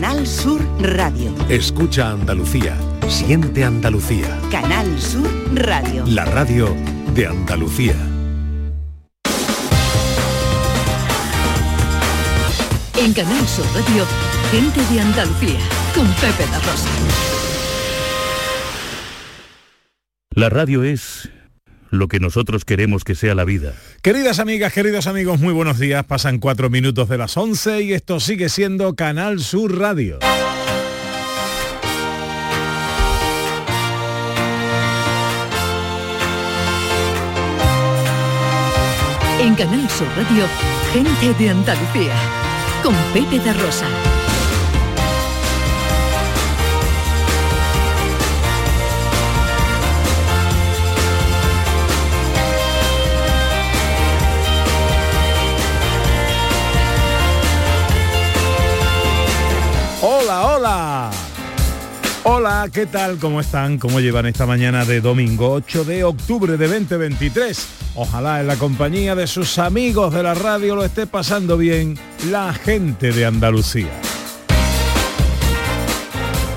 Canal Sur Radio. Escucha Andalucía. Siente Andalucía. Canal Sur Radio. La radio de Andalucía. En Canal Sur Radio, gente de Andalucía, con Pepe La Rosa. La radio es lo que nosotros queremos que sea la vida. Queridas amigas, queridos amigos, muy buenos días. Pasan cuatro minutos de las 11 y esto sigue siendo Canal Sur Radio. En Canal Sur Radio, gente de Andalucía, con Pepe de Rosa. Hola, ¿qué tal? ¿Cómo están? ¿Cómo llevan esta mañana de domingo 8 de octubre de 2023? Ojalá en la compañía de sus amigos de la radio lo esté pasando bien la gente de Andalucía.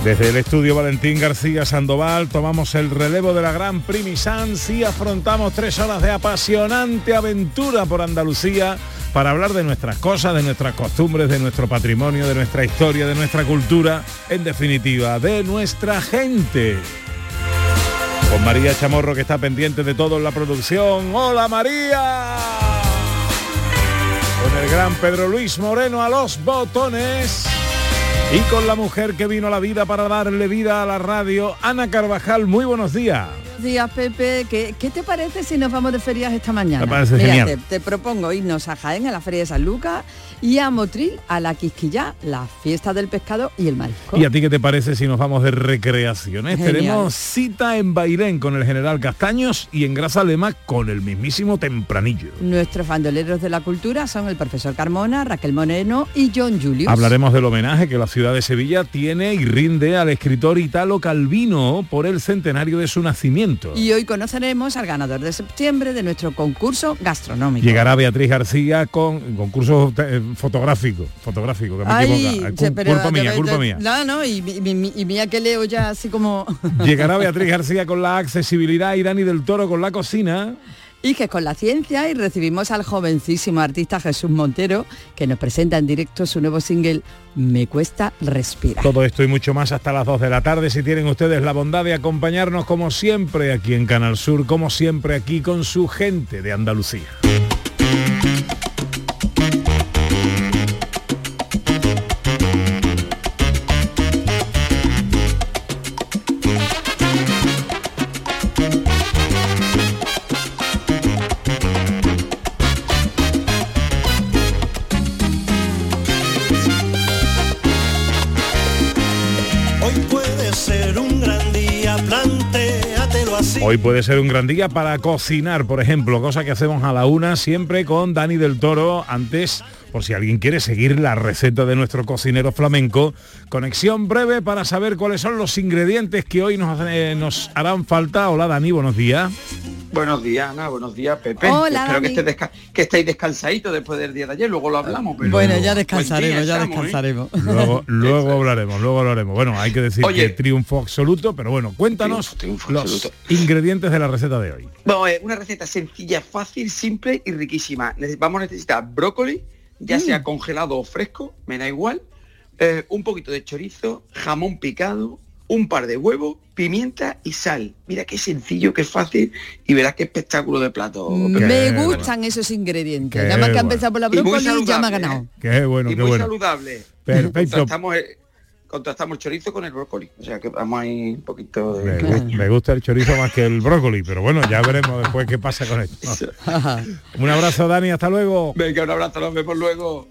Desde el estudio Valentín García Sandoval tomamos el relevo de la Gran Primisans y afrontamos tres horas de apasionante aventura por Andalucía para hablar de nuestras cosas, de nuestras costumbres, de nuestro patrimonio, de nuestra historia, de nuestra cultura, en definitiva, de nuestra gente. Con María Chamorro que está pendiente de todo en la producción. ¡Hola María! Con el gran Pedro Luis Moreno a los botones. Y con la mujer que vino a la vida para darle vida a la radio, Ana Carvajal, muy buenos días. Buenos días, Pepe. ¿Qué, qué te parece si nos vamos de ferias esta mañana? Me parece Mira, genial. Te, te propongo irnos a Jaén, a la Feria de San Lucas, y a Motril, a la Quisquillá, la fiesta del pescado y el marisco. ¿Y a ti qué te parece si nos vamos de recreaciones? Genial. Tenemos cita en Bairén con el general Castaños y en Grazalema con el mismísimo Tempranillo. Nuestros bandoleros de la cultura son el profesor Carmona, Raquel Moreno y John Julius. Hablaremos del homenaje que la ciudad de Sevilla tiene y rinde al escritor Italo Calvino por el centenario de su nacimiento. Y hoy conoceremos al ganador de septiembre de nuestro concurso gastronómico. Llegará Beatriz García con concurso eh, fotográfico, fotográfico, que me Ay, che, pero- culpa mía, culpa mía. No, no, y- y mía que leo ya así como... Llegará Beatriz García con la accesibilidad y Dani del Toro con la cocina. Y que con la ciencia y recibimos al jovencísimo artista Jesús Montero que nos presenta en directo su nuevo single Me cuesta respirar. Todo esto y mucho más hasta las 2 de la tarde. Si tienen ustedes la bondad de acompañarnos como siempre aquí en Canal Sur, como siempre aquí con su gente de Andalucía. Hoy puede ser un gran día para cocinar, por ejemplo, cosa que hacemos a la una siempre con Dani del Toro. Antes, por si alguien quiere seguir la receta de nuestro cocinero flamenco, conexión breve para saber cuáles son los ingredientes que hoy nos, eh, nos harán falta. Hola Dani, buenos días. Buenos días, Ana. Buenos días, Pepe. Hola, Espero que, Dani. estés desca- que estéis descansaditos después del día de ayer. Luego lo hablamos. Pero bueno, ya descansaremos, día ya estamos, ¿eh? descansaremos. Luego, luego hablaremos, luego hablaremos. Bueno, hay que decir Oye. que triunfo absoluto, pero bueno, cuéntanos Triunfo, triunfo los absoluto. ingredientes de la receta de hoy. Ver, una receta sencilla, fácil, simple y riquísima. Vamos a necesitar brócoli, ya Mm. sea congelado o fresco, me da igual. eh, un poquito de chorizo, jamón picado, un par de huevos, pimienta y sal. Mira qué sencillo, qué fácil y verás qué espectáculo de plato. Pepe. Me Qué gustan esos ingredientes. Qué Nada más que ha bueno. empezado por la Y muy brócoli ya me ha saludable, ganado. ¿eh? Qué bueno, y qué muy bueno. saludable. Perfecto. Contrastamos el, contrastamos el chorizo con el brócoli. O sea que vamos ahí un poquito Me, de... gu- me gusta el chorizo más que el brócoli, pero bueno, ya veremos después qué pasa con esto. Un abrazo, Dani, hasta luego. Venga, un abrazo, nos vemos luego.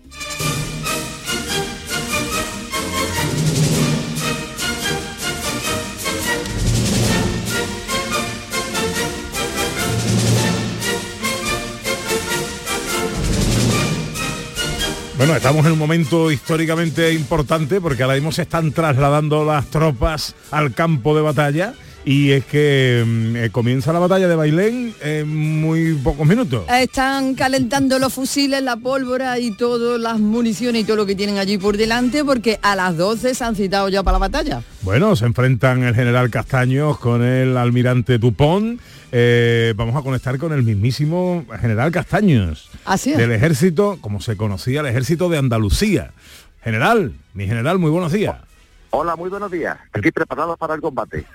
Bueno, estamos en un momento históricamente importante porque ahora mismo se están trasladando las tropas al campo de batalla y es que mm, eh, comienza la batalla de Bailén en muy pocos minutos. Están calentando los fusiles, la pólvora y todas las municiones y todo lo que tienen allí por delante porque a las 12 se han citado ya para la batalla. Bueno, se enfrentan el general Castaños con el almirante Dupont. Eh, vamos a conectar con el mismísimo general Castaños. Así es. Del ejército, como se conocía, el ejército de Andalucía. General, mi general, muy buenos días. Hola, muy buenos días. Aquí preparados para el combate.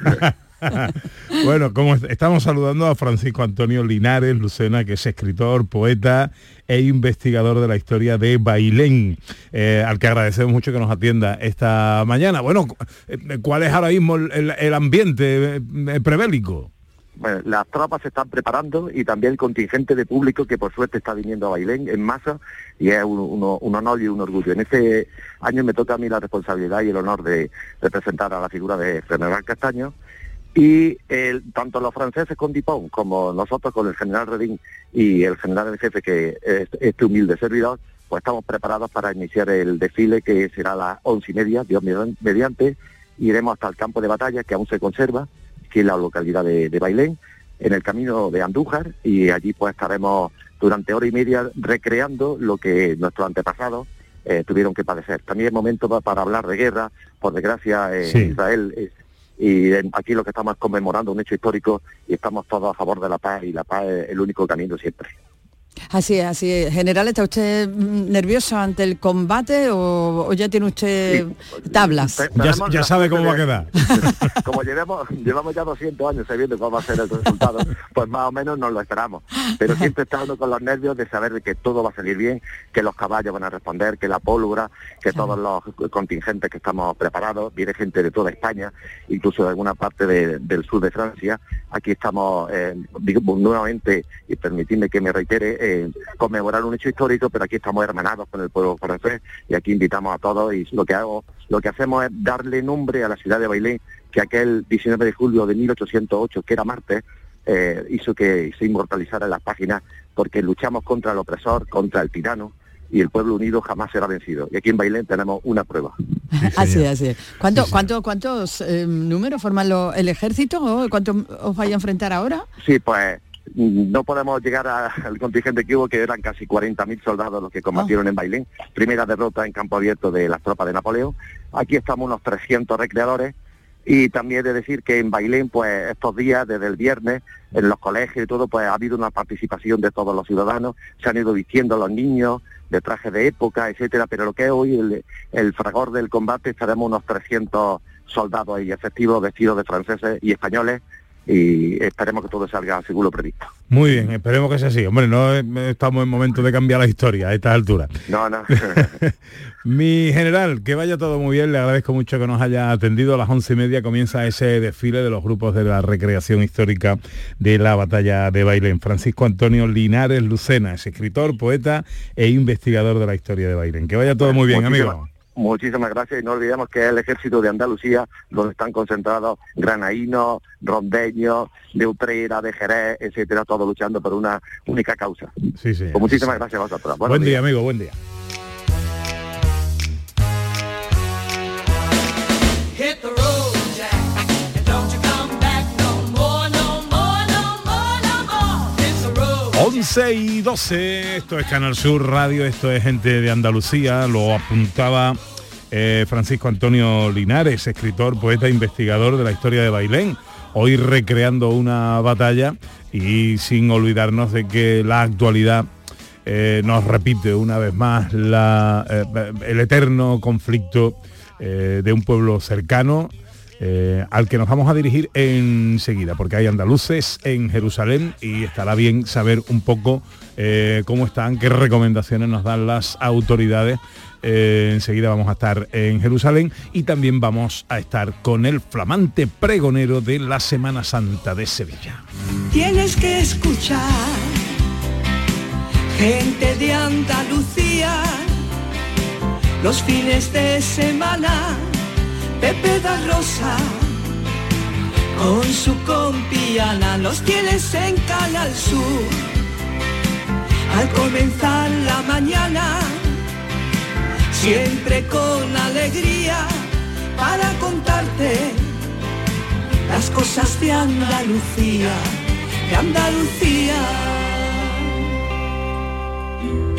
bueno, como estamos saludando a Francisco Antonio Linares Lucena, que es escritor, poeta e investigador de la historia de Bailén, eh, al que agradecemos mucho que nos atienda esta mañana. Bueno, eh, ¿cuál es ahora mismo el, el ambiente eh, prebélico? Bueno, las tropas se están preparando y también el contingente de público que por suerte está viniendo a Bailén en masa y es un, un, honor y un orgullo. En este año me toca a mí la responsabilidad y el honor de representar a la figura de General Castaño y tanto los franceses con Dupont como nosotros con el general Redín y el general en jefe que es este humilde servidor, pues estamos preparados para iniciar el desfile que será a las once y media, Dios mediante, iremos hasta el campo de batalla que aún se conserva que es la localidad de, Bailén, en el camino de Andújar, y allí pues estaremos durante hora y media recreando lo que nuestros antepasados eh, tuvieron que padecer. También es momento para hablar de guerra, por desgracia eh, Israel y aquí lo que estamos es conmemorando un hecho histórico y estamos todos a favor de la paz y la paz es el único camino siempre. Así es, así es. General, ¿está usted nervioso ante el combate o, ya tiene usted tablas? Ya, sabe cómo va a quedar. Como llevamos, llevamos ya 200 años sabiendo cómo va a ser el resultado, pues más o menos nos lo esperamos. Pero siempre estamos con los nervios de saber que todo va a salir bien, que los caballos van a responder, que la pólvora, que todos los contingentes que estamos preparados, viene gente de toda España, incluso de alguna parte del sur de Francia. Aquí estamos eh, nuevamente, y permitidme que me reitere, eh, conmemorar un hecho histórico, pero aquí estamos hermanados con el pueblo francés y aquí invitamos a todos y lo que hago, lo que hacemos es darle nombre a la ciudad de Bailén, que aquel 19 de julio de 1808, que era martes, eh, hizo que se inmortalizara en las páginas porque luchamos contra el opresor, contra el tirano, y el pueblo unido jamás será vencido. Y aquí en Bailén tenemos una prueba. así es, así es. ¿Cuánto, ¿Cuántos eh, números forman el ejército? ¿Cuánto os vais a enfrentar ahora? Sí, pues no podemos llegar al contingente que hubo, que eran casi 40.000 soldados los que combatieron ah. en Bailén. Primera derrota en campo abierto de las tropas de Napoleón. Aquí estamos unos 300 recreadores. Y también de decir que en Bailén, pues estos días, desde el viernes, en los colegios y todo, pues ha habido una participación de todos los ciudadanos. Se han ido vistiendo los niños de traje de época, etcétera. Pero lo que es hoy el, el fragor del combate, estaremos unos 300 soldados y efectivos vestidos de franceses y españoles y esperemos que todo salga según lo previsto. Muy bien, esperemos que sea así. Hombre, no estamos en momento de cambiar la historia a esta altura. No, no. Mi general, que vaya todo muy bien, le agradezco mucho que nos haya atendido. A las once y media comienza ese desfile de los grupos de la recreación histórica de la batalla de Bailén. Francisco Antonio Linares Lucena es escritor, poeta e investigador de la historia de Bailén. Que vaya todo muy bien, amigo. Muchísimas gracias y no olvidemos que es el ejército de Andalucía donde están concentrados granaínos, rondeños, de Utrera, de Jerez, etcétera, todos luchando por una única causa. Sí, sí. Pues muchísimas gracias a vosotros. buen día, amigo, buen día. 11 y 12, esto es Canal Sur Radio, esto es gente de Andalucía, lo apuntaba eh, Francisco Antonio Linares, escritor, poeta, investigador de la historia de Bailén, hoy recreando una batalla y sin olvidarnos de que la actualidad eh, nos repite una vez más eh, el eterno conflicto de un pueblo cercano, eh, al que nos vamos a dirigir enseguida, porque hay andaluces en Jerusalén y estará bien saber un poco eh, cómo están, qué recomendaciones nos dan las autoridades. Eh, enseguida vamos a estar en Jerusalén y también vamos a estar con el flamante pregonero de la Semana Santa de Sevilla. Tienes que escuchar gente de Andalucía los fines de semana Pepe da Rosa, con su compiana los tienes en Canal Sur. Al comenzar la mañana, siempre con alegría, para contarte las las cosas de Andalucía, de Andalucía.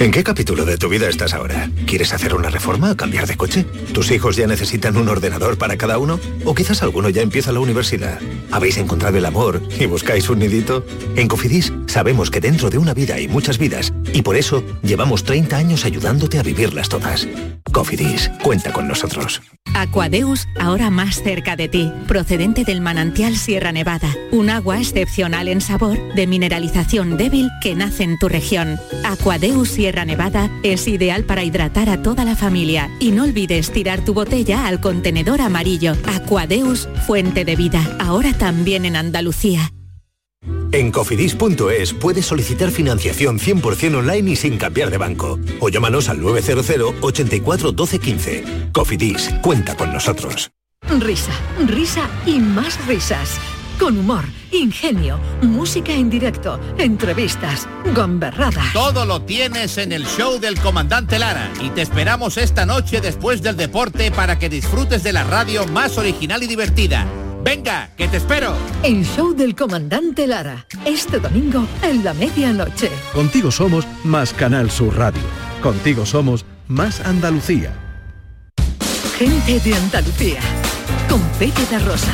¿En qué capítulo de tu vida estás ahora? ¿Quieres hacer una reforma o cambiar de coche? ¿Tus hijos ya necesitan un ordenador para cada uno? ¿O quizás alguno ya empieza la universidad? ¿Habéis encontrado el amor y buscáis un nidito? En Cofidis sabemos que dentro de una vida hay muchas vidas y por eso llevamos 30 años ayudándote a vivirlas todas. Cofidis, cuenta con nosotros. Aquadeus, ahora más cerca de ti, procedente del manantial Sierra Nevada, un agua excepcional en sabor, de mineralización débil que nace en tu región. Aquadeus Sierra Nevada es ideal para hidratar a toda la familia y no olvides tirar tu botella al contenedor amarillo. Aquadeus, fuente de vida, ahora también en Andalucía. En cofidis.es puedes solicitar financiación 100% online y sin cambiar de banco. O llámanos al 900 84 12 15. Cofidis, cuenta con nosotros. Risa, risa y más risas. Con humor, ingenio, música en directo, entrevistas, gamberrada. Todo lo tienes en el show del comandante Lara y te esperamos esta noche después del deporte para que disfrutes de la radio más original y divertida. Venga, que te espero. El show del comandante Lara. Este domingo en la medianoche. Contigo somos más Canal Sur Radio. Contigo somos más Andalucía. Gente de Andalucía. Con Pepe da Rosa.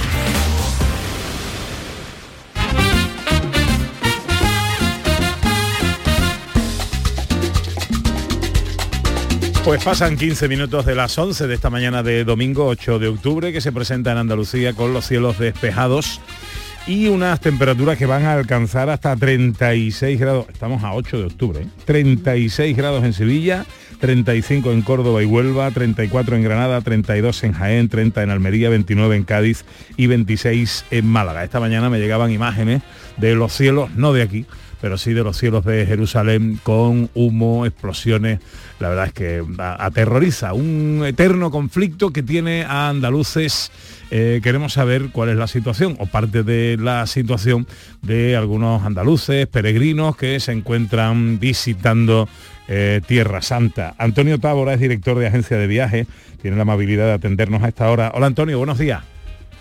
Pues pasan 15 minutos de las 11 de esta mañana de domingo 8 de octubre que se presenta en Andalucía con los cielos despejados y unas temperaturas que van a alcanzar hasta 36 grados. Estamos a 8 de octubre. ¿eh? 36 grados en Sevilla, 35 en Córdoba y Huelva, 34 en Granada, 32 en Jaén, 30 en Almería, 29 en Cádiz y 26 en Málaga. Esta mañana me llegaban imágenes de los cielos, no de aquí, pero sí de los cielos de Jerusalén con humo, explosiones. La verdad es que aterroriza un eterno conflicto que tiene a andaluces. Eh, queremos saber cuál es la situación o parte de la situación de algunos andaluces, peregrinos que se encuentran visitando eh, Tierra Santa. Antonio Tábora es director de agencia de viaje, tiene la amabilidad de atendernos a esta hora. Hola Antonio, buenos días.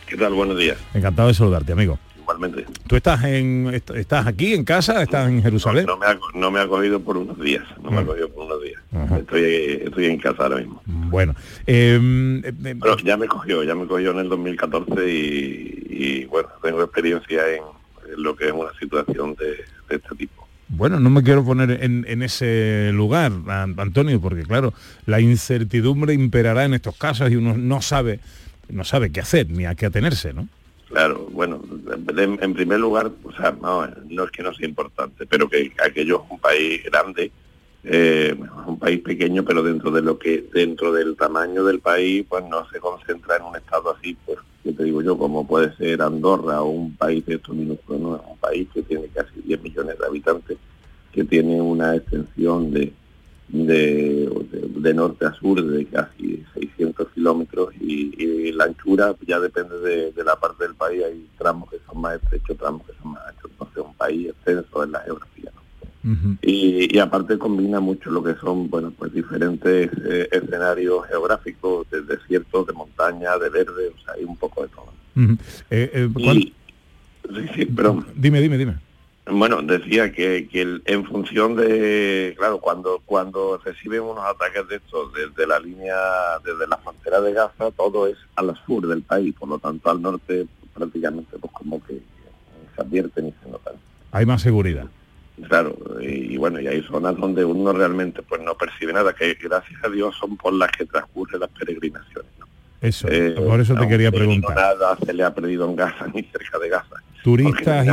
¿Qué tal? Buenos días. Encantado de saludarte, amigo. Igualmente. ¿Tú estás en est- estás aquí en casa? ¿Estás en Jerusalén? No me, ha, no me ha cogido por unos días. No me ha cogido por unos días. Estoy, estoy en casa ahora mismo. Bueno, eh, eh, Pero ya me cogió, ya me cogió en el 2014 y, y, bueno, tengo experiencia en, en lo que es una situación de, de este tipo. Bueno, no me quiero poner en, en ese lugar, An- Antonio, porque claro, la incertidumbre imperará en estos casos y uno no sabe, no sabe qué hacer ni a qué atenerse, ¿no? Claro, bueno, en, en primer lugar, o sea, no, no es que no sea importante, pero que aquello es un país grande, eh, un país pequeño, pero dentro de lo que, dentro del tamaño del país, pues no se concentra en un estado así, pues, que te digo yo, como puede ser Andorra o un país de estos minúsculos, ¿no? Un país que tiene casi 10 millones de habitantes, que tiene una extensión de, de, de- de norte a sur de casi 600 kilómetros y, y la anchura ya depende de, de la parte del país, hay tramos que son más estrechos, tramos que son más anchos, entonces es un país extenso en la geografía. ¿no? Y, y aparte combina mucho lo que son, bueno, pues diferentes eh, escenarios geográficos, de desiertos, de montaña, de verde, o sea, hay un poco de todo. Ujú. Eh, eh, ¿cuál- Y, sí, sí, pero Dime, dime, dime. Bueno, decía que, que el- en función de, claro, cuando cuando reciben unos ataques de estos desde la línea, desde la frontera de Gaza, todo es al sur del país, por lo tanto al norte prácticamente pues como que se advierten y se notan. Hay más seguridad. Claro, y, bueno, y hay zonas donde uno realmente pues no percibe nada, que gracias a Dios son por las que transcurren las peregrinaciones. ¿no? Eso, Eh, por eso te no, quería preguntar. no nada se le ha perdido en Gaza ni cerca de Gaza. Turistas y,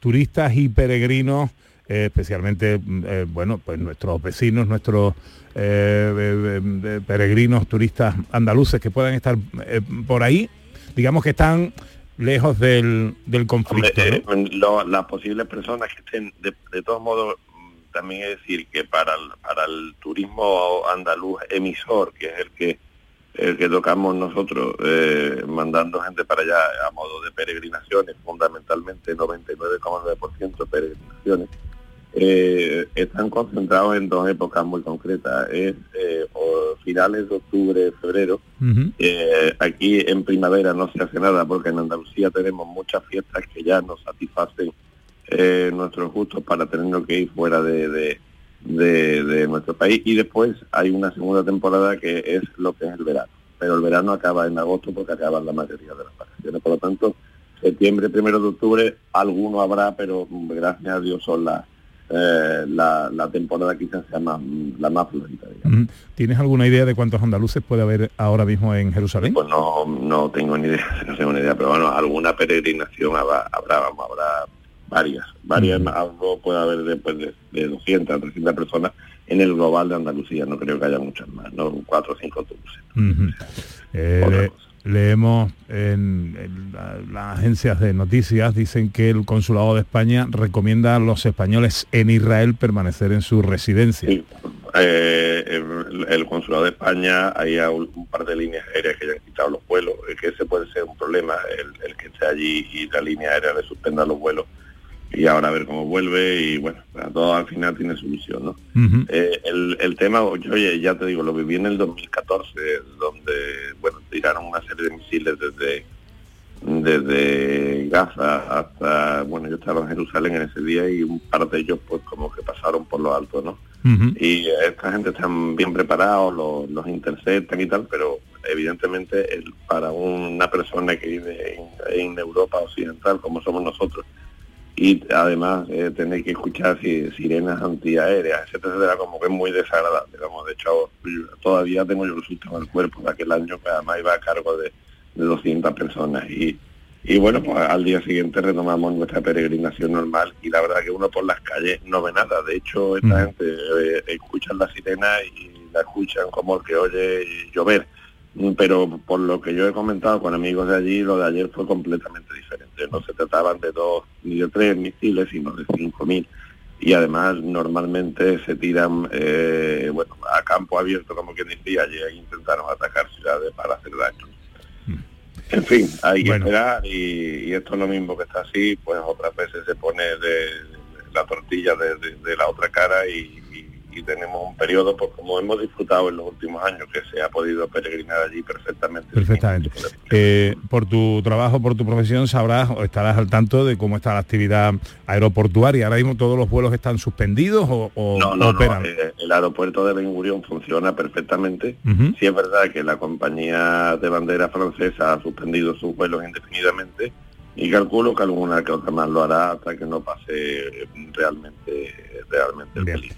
turistas y peregrinos, eh, especialmente, mm, eh, bueno, pues nuestros vecinos, nuestros eh, peregrinos, turistas andaluces que puedan estar eh, por ahí, digamos que están lejos del, del conflicto. Hombre, ¿no? eh, lo- las posibles personas que estén, de, de todos modos, también es decir que para el, para el turismo andaluz emisor, que es el que el que tocamos nosotros, eh, mandando gente para allá a modo de peregrinaciones, fundamentalmente 99,9% peregrinaciones, eh, están concentrados en dos épocas muy concretas. Es eh, finales de octubre, febrero. Eh, aquí en primavera no se hace nada porque en Andalucía tenemos muchas fiestas que ya nos satisfacen eh, nuestros gustos para tenernos que ir fuera de, de, de- de nuestro país. Y después hay una segunda temporada que es lo que es el verano. Pero el verano acaba en agosto porque acaban la mayoría de las vacaciones. Por lo tanto, septiembre, primero de octubre, alguno habrá, pero mm, gracias a Dios son las eh, la, la temporada quizás sea más, la más florida. ¿Tienes alguna idea de cuántos andaluces puede haber ahora mismo en Jerusalén? Pues no, no tengo ni idea, no tengo ni idea, pero bueno, alguna peregrinación habrá, habrá, habrá varias, varias, algo puede haber después de, de 200, 300 personas en el global de Andalucía, no creo que haya muchas más, no, cuatro o cinco autobuses. Eh, le- leemos en, en la- las agencias de noticias, dicen que el Consulado de España recomienda a los españoles en Israel permanecer en su residencia. Eh, el, el consulado de España hay a un, un par de líneas aéreas que ya han quitado los vuelos, eh, que ese puede ser un problema, el, el que esté allí y la línea aérea le suspenda los vuelos y ahora a ver cómo vuelve y bueno, todo al final tiene solución, ¿no? Eh, el, el tema, yo oye, ya te digo, lo viví en el 2014, donde, bueno, tiraron una serie de misiles desde desde Gaza hasta, bueno, yo estaba en Jerusalén en ese día y un par de ellos pues como que pasaron por lo alto, ¿no? Y esta gente están bien preparados, los, los interceptan y tal, pero evidentemente el, para una persona que vive en, en Europa occidental como somos nosotros, y además eh, tener que escuchar si- sirenas antiaéreas, etcétera, como que es muy desagradable. Como de hecho, todavía tengo yo el susto en el cuerpo de aquel año que además iba a cargo de, de 200 personas. Y, y bueno, pues al día siguiente retomamos nuestra peregrinación normal y la verdad que uno por las calles no ve nada. De hecho, esta gente eh, escuchan la sirena y la escuchan como el que oye llover. Mm, Pero por lo que yo he comentado con amigos de allí, lo de ayer fue completamente diferente. No se trataban de dos ni de tres misiles, sino de cinco mil. Y además normalmente se tiran eh, bueno, a campo abierto, como quien decía, allí intentaron atacar ciudades para hacer daño. En fin, hay que esperar y, y esto es lo mismo que está así, pues otras veces se pone de, de la tortilla de, de- de la otra cara y, y tenemos un periodo, pues como hemos disfrutado en los últimos años, que se ha podido peregrinar allí perfectamente. Perfectamente. Eh, por tu trabajo, por tu profesión, sabrás o estarás al tanto de cómo está la actividad aeroportuaria. Ahora mismo todos los vuelos están suspendidos o, o No, no, operan. eh, el aeropuerto de Ben Gurión funciona perfectamente. Ujú. Sí es verdad que la compañía de bandera francesa ha suspendido sus vuelos indefinidamente y calculo que alguna que otra más lo hará hasta que no pase realmente realmente el peligro.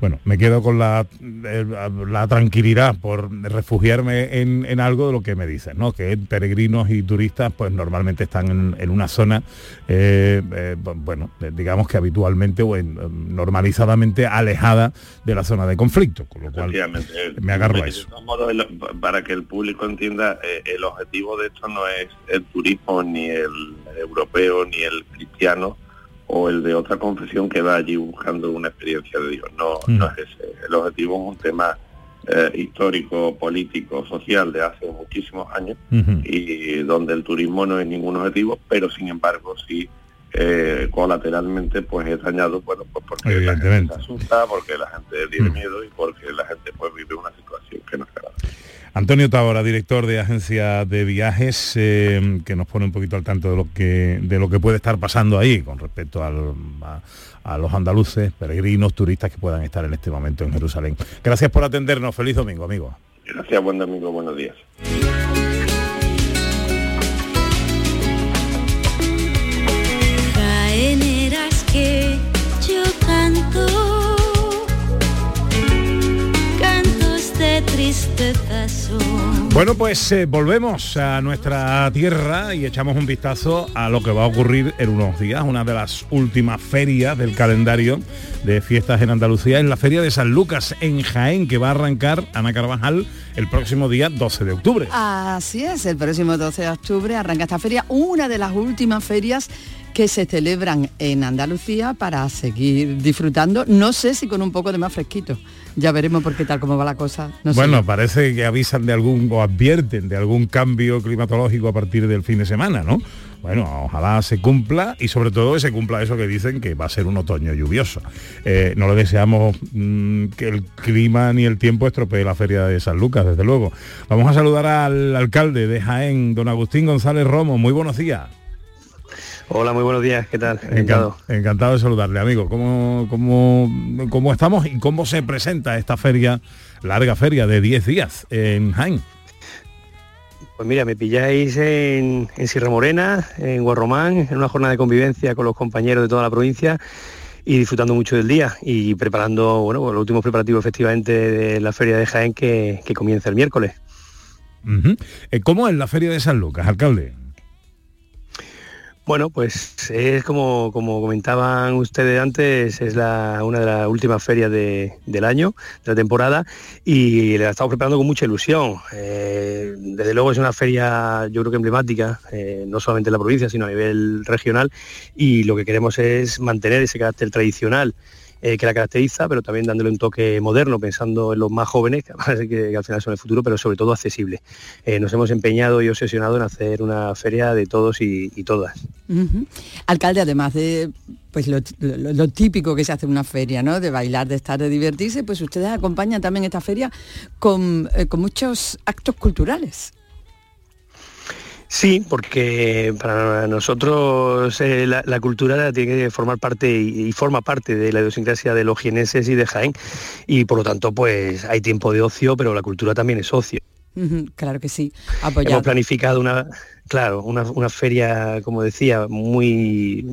Bueno, me quedo con la, eh, la tranquilidad por refugiarme en, en algo de lo que me dices, ¿no? Que peregrinos y turistas pues normalmente están en, en una zona, eh, eh, bu- bueno, eh, digamos que habitualmente o en- em, normalizadamente alejada de la zona de conflicto, con lo cual me agarro a eso. para que el público entienda, eh, el objetivo de esto no es el turismo ni el europeo ni el cristiano o el de otra confesión que va allí buscando una experiencia de Dios. No, Mm. no es ese. El objetivo es un tema eh, histórico, político, social de hace muchísimos años y donde el turismo no es ningún objetivo, pero sin embargo sí eh, colateralmente pues es dañado bueno pues porque la gente se asusta, porque la gente tiene miedo y porque la gente pues vive una situación que no es agradable. Antonio Tabora, director de agencia de viajes, eh, que nos pone un poquito al tanto de lo que puede estar pasando ahí con respecto a los andaluces, peregrinos, turistas que puedan estar en este momento en Jerusalén. Gracias por atendernos. Feliz domingo, amigo. Gracias, buen domingo, buenos días. Bueno, pues eh, volvemos a nuestra tierra y echamos un vistazo a lo que va a ocurrir en unos días, una de las últimas ferias del calendario de fiestas en Andalucía, es la Feria de San Lucas en Jaén, que va a arrancar Ana Carvajal el próximo día 12 de octubre. Así es, el próximo 12 de octubre arranca esta feria, una de las últimas ferias que se celebran en Andalucía para seguir disfrutando, no sé si con un poco de más fresquito Ya veremos por qué tal como va la cosa. Bueno, parece que avisan de algún o advierten de algún cambio climatológico a partir del fin de semana, ¿no? Bueno, ojalá se cumpla y sobre todo se cumpla eso que dicen que va a ser un otoño lluvioso. Eh, no le deseamos mm, que el clima ni el tiempo estropee la feria de San Lucas, desde luego. Vamos a saludar al alcalde de Jaén, don Agustín González Romo. Muy buenos días. Hola, muy buenos días, ¿qué tal? Encantado. Encantado de saludarle, amigo. ¿Cómo, cómo, ¿Cómo estamos y cómo se presenta esta feria, larga feria de 10 días en Jaén? Pues mira, me pilláis en, en Sierra Morena, en Guarromán, en una jornada de convivencia con los compañeros de toda la provincia y disfrutando mucho del día y preparando, bueno, pues los últimos preparativos efectivamente de la feria de Jaén que, que comienza el miércoles. Uh -huh. ¿Cómo es la feria de San Lucas, alcalde? Bueno, pues es como, como comentaban ustedes antes, es una de las últimas ferias de, del año, de la temporada, y la estamos preparando con mucha ilusión. Eh, desde luego es una feria, yo creo que emblemática, eh, no solamente en la provincia, sino a nivel regional, y lo que queremos es mantener ese carácter tradicional eh, que la caracteriza, pero también dándole un toque moderno, pensando en los más jóvenes, que, que, al final son el futuro, pero sobre todo accesible. Eh, nos hemos empeñado y obsesionado en hacer una feria de todos y, todas. Alcalde, además de pues lo, típico que se hace en una feria, ¿no? De bailar, de estar, de divertirse, pues ustedes acompañan también esta feria con, eh, con muchos actos culturales. Sí, porque para nosotros eh, la, la, cultura tiene que formar parte y, y, forma parte de la idiosincrasia de los jienenses y de Jaén y por lo tanto pues hay tiempo de ocio, pero la cultura también es ocio. Claro que sí. Apoyado. Hemos planificado una, Claro, una, una, feria, como decía, muy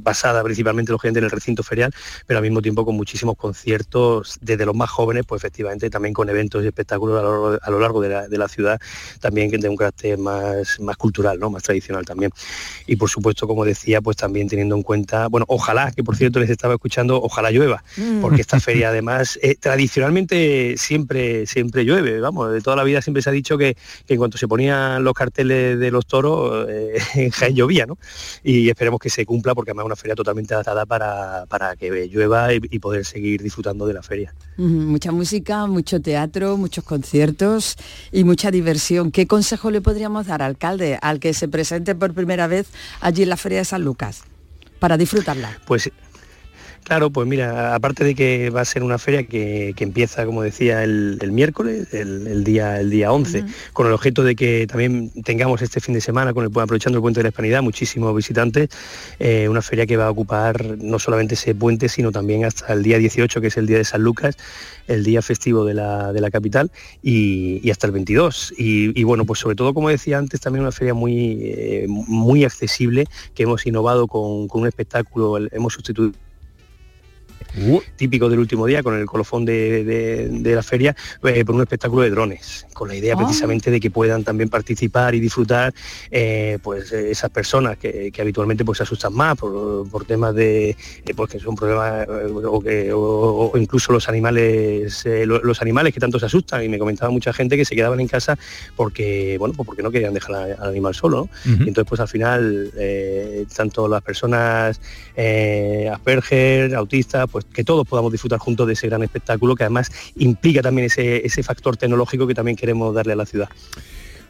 basada principalmente lógicamente en el recinto ferial, pero al mismo tiempo con muchísimos conciertos, desde los más jóvenes, pues efectivamente también con eventos y espectáculos a lo, a lo largo de la, de la, ciudad, también de un carácter más, más cultural, ¿no? más tradicional también. Y por supuesto, como decía, pues también teniendo en cuenta, bueno, ojalá, que por cierto les estaba escuchando, ojalá llueva, mm. porque esta feria además eh, tradicionalmente siempre, siempre llueve, vamos, de toda la vida siempre se ha dicho que, que en cuanto se ponían los carteles de los toros eh, en Jaén llovía, ¿no? Y esperemos que se cumpla porque además es una feria totalmente adaptada para, para que llueva y, y, poder seguir disfrutando de la feria. Uh -huh. Mucha música, mucho teatro, muchos conciertos y mucha diversión. ¿Qué consejo le podríamos dar, alcalde, al que se presente por primera vez allí en la Feria de San Lucas para disfrutarla? Pues Claro, pues mira, aparte de que va a ser una feria que, que empieza, como decía, el, el miércoles, el, el, día, el día 11, uh -huh. con el objeto de que también tengamos este fin de semana, con el, aprovechando el puente de la Hispanidad, muchísimos visitantes, eh, una feria que va a ocupar no solamente ese puente, sino también hasta el día 18, que es el día de San Lucas, el día festivo de la, de la capital, y, y, hasta el 22. Y, y, bueno, pues sobre todo, como decía antes, también una feria muy, eh, muy accesible, que hemos innovado con, con un espectáculo, hemos sustituido Uh. típico del último día con el colofón de, de, la feria eh, por un espectáculo de drones con la idea oh. precisamente de que puedan también participar y disfrutar eh, pues esas personas que, que, habitualmente pues se asustan más por, por temas de eh, pues que son problemas eh, o, que, o, o, incluso los animales eh, lo, los animales que tanto se asustan y me comentaba mucha gente que se quedaban en casa porque bueno pues porque no querían dejar al animal solo ¿no? uh -huh. y entonces pues al final tanto las personas Asperger autistas pues que todos podamos disfrutar juntos de ese gran espectáculo que además implica también ese, ese factor tecnológico que también queremos darle a la ciudad.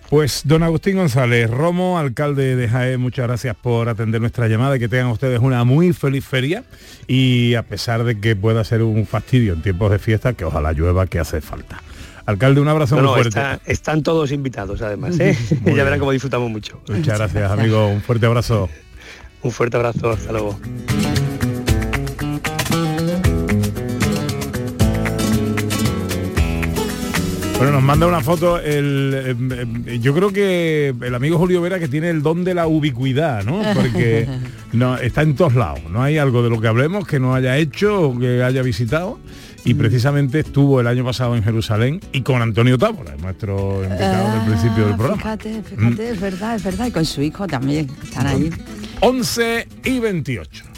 Pues don Agustín González Romo, alcalde de Jaén, muchas gracias por atender nuestra llamada y que tengan ustedes una muy feliz feria y a pesar de que pueda ser un fastidio en tiempos de fiesta, que ojalá llueva, que hace falta. Alcalde, un abrazo no, muy no, fuerte. Está, están todos invitados además, ¿eh? ya verán cómo disfrutamos mucho. Muchas gracias, amigo. Un fuerte abrazo. un fuerte abrazo, hasta luego. Bueno, nos manda una foto el, eh, yo creo que el amigo Julio Vera que tiene el don de la ubicuidad, ¿no? Porque no, está en todos lados. No hay algo de lo que hablemos que no haya hecho o que haya visitado. Y mm. precisamente estuvo el año pasado en Jerusalén y con Antonio Tábora, nuestro invitado ah, del principio del programa. Fíjate, fíjate, mm. es verdad, es verdad. Y con su hijo también están ahí. 11 y 28.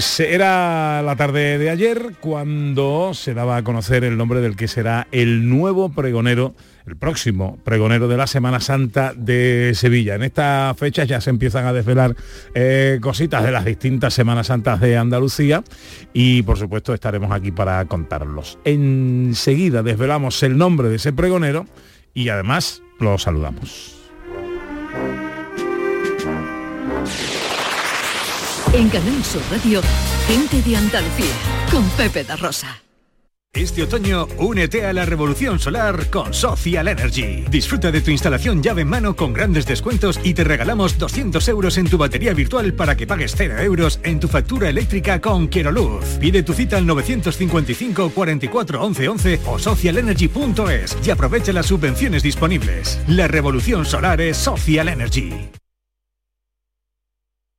Pues era la tarde de ayer cuando se daba a conocer el nombre del que será el nuevo pregonero, el próximo pregonero de la Semana Santa de Sevilla. En estas fechas ya se empiezan a desvelar eh, cositas de las distintas Semanas Santas de Andalucía y por supuesto estaremos aquí para contarlos. Enseguida desvelamos el nombre de ese pregonero y además lo saludamos. En Canal Sur Radio, gente de Andalucía, con Pepe da Rosa. Este otoño, únete a la revolución solar con Social Energy. Disfruta de tu instalación llave en mano con grandes descuentos y te regalamos 200 euros en tu batería virtual para que pagues 0 euros en tu factura eléctrica con Quiero Luz. Pide tu cita al 955 44 11 11 o socialenergy.es y aprovecha las subvenciones disponibles. La revolución solar es Social Energy.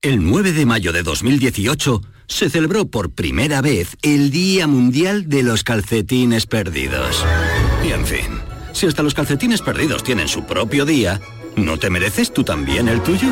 El 9 de mayo de 2018 se celebró por primera vez el Día Mundial de los Calcetines Perdidos. Y en fin, si hasta los calcetines perdidos tienen su propio día, ¿no te mereces tú también el tuyo?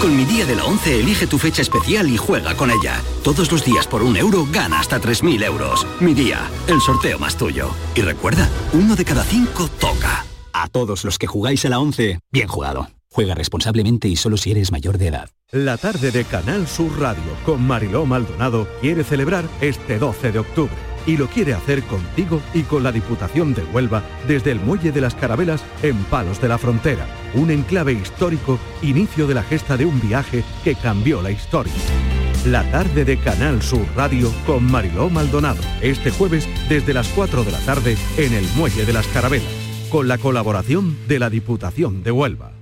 Con mi día de la 11 elige tu fecha especial y juega con ella. Todos los días por un euro gana hasta 3.000 euros. Mi día, el sorteo más tuyo. Y recuerda, uno de cada cinco toca. A todos los que jugáis a la 11, bien jugado. Juega responsablemente y solo si eres mayor de edad. La tarde de Canal Sur Radio con Mariló Maldonado quiere celebrar este 12 de octubre y lo quiere hacer contigo y con la Diputación de Huelva desde el Muelle de las Carabelas en Palos de la Frontera, un enclave histórico, inicio de la gesta de un viaje que cambió la historia. La tarde de Canal Sur Radio con Mariló Maldonado, este jueves desde las 4 de la tarde en el Muelle de las Carabelas, con la colaboración de la Diputación de Huelva.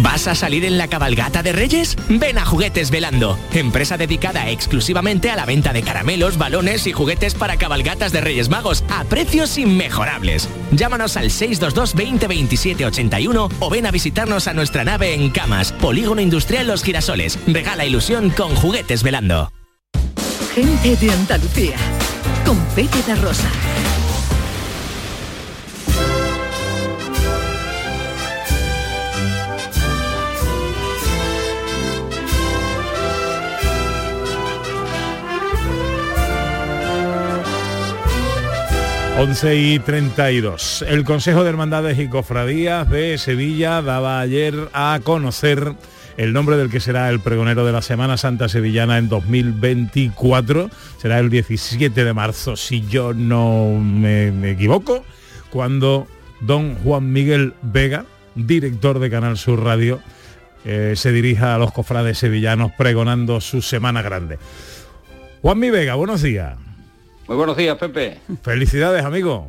¿Vas a salir en la cabalgata de Reyes? Ven a Juguetes Velando, empresa dedicada exclusivamente a la venta de caramelos, balones y juguetes para cabalgatas de Reyes Magos a precios inmejorables. Llámanos al 622 20 27 81 o ven a visitarnos a nuestra nave en Camas, Polígono Industrial Los Girasoles. Regala ilusión con Juguetes Velando. Gente de Andalucía, con Pepe da Rosa. Once y 32. El Consejo de Hermandades y Cofradías de Sevilla daba ayer a conocer el nombre del que será el pregonero de la Semana Santa Sevillana en 2024. Será el 17 de marzo, si yo no me, me equivoco, cuando don Juan Miguel Vega, director de Canal Sur Radio, eh, se dirija a los cofrades sevillanos pregonando su Semana Grande. Juan Mi Vega, buenos días. Muy buenos días, Pepe. Felicidades, amigo.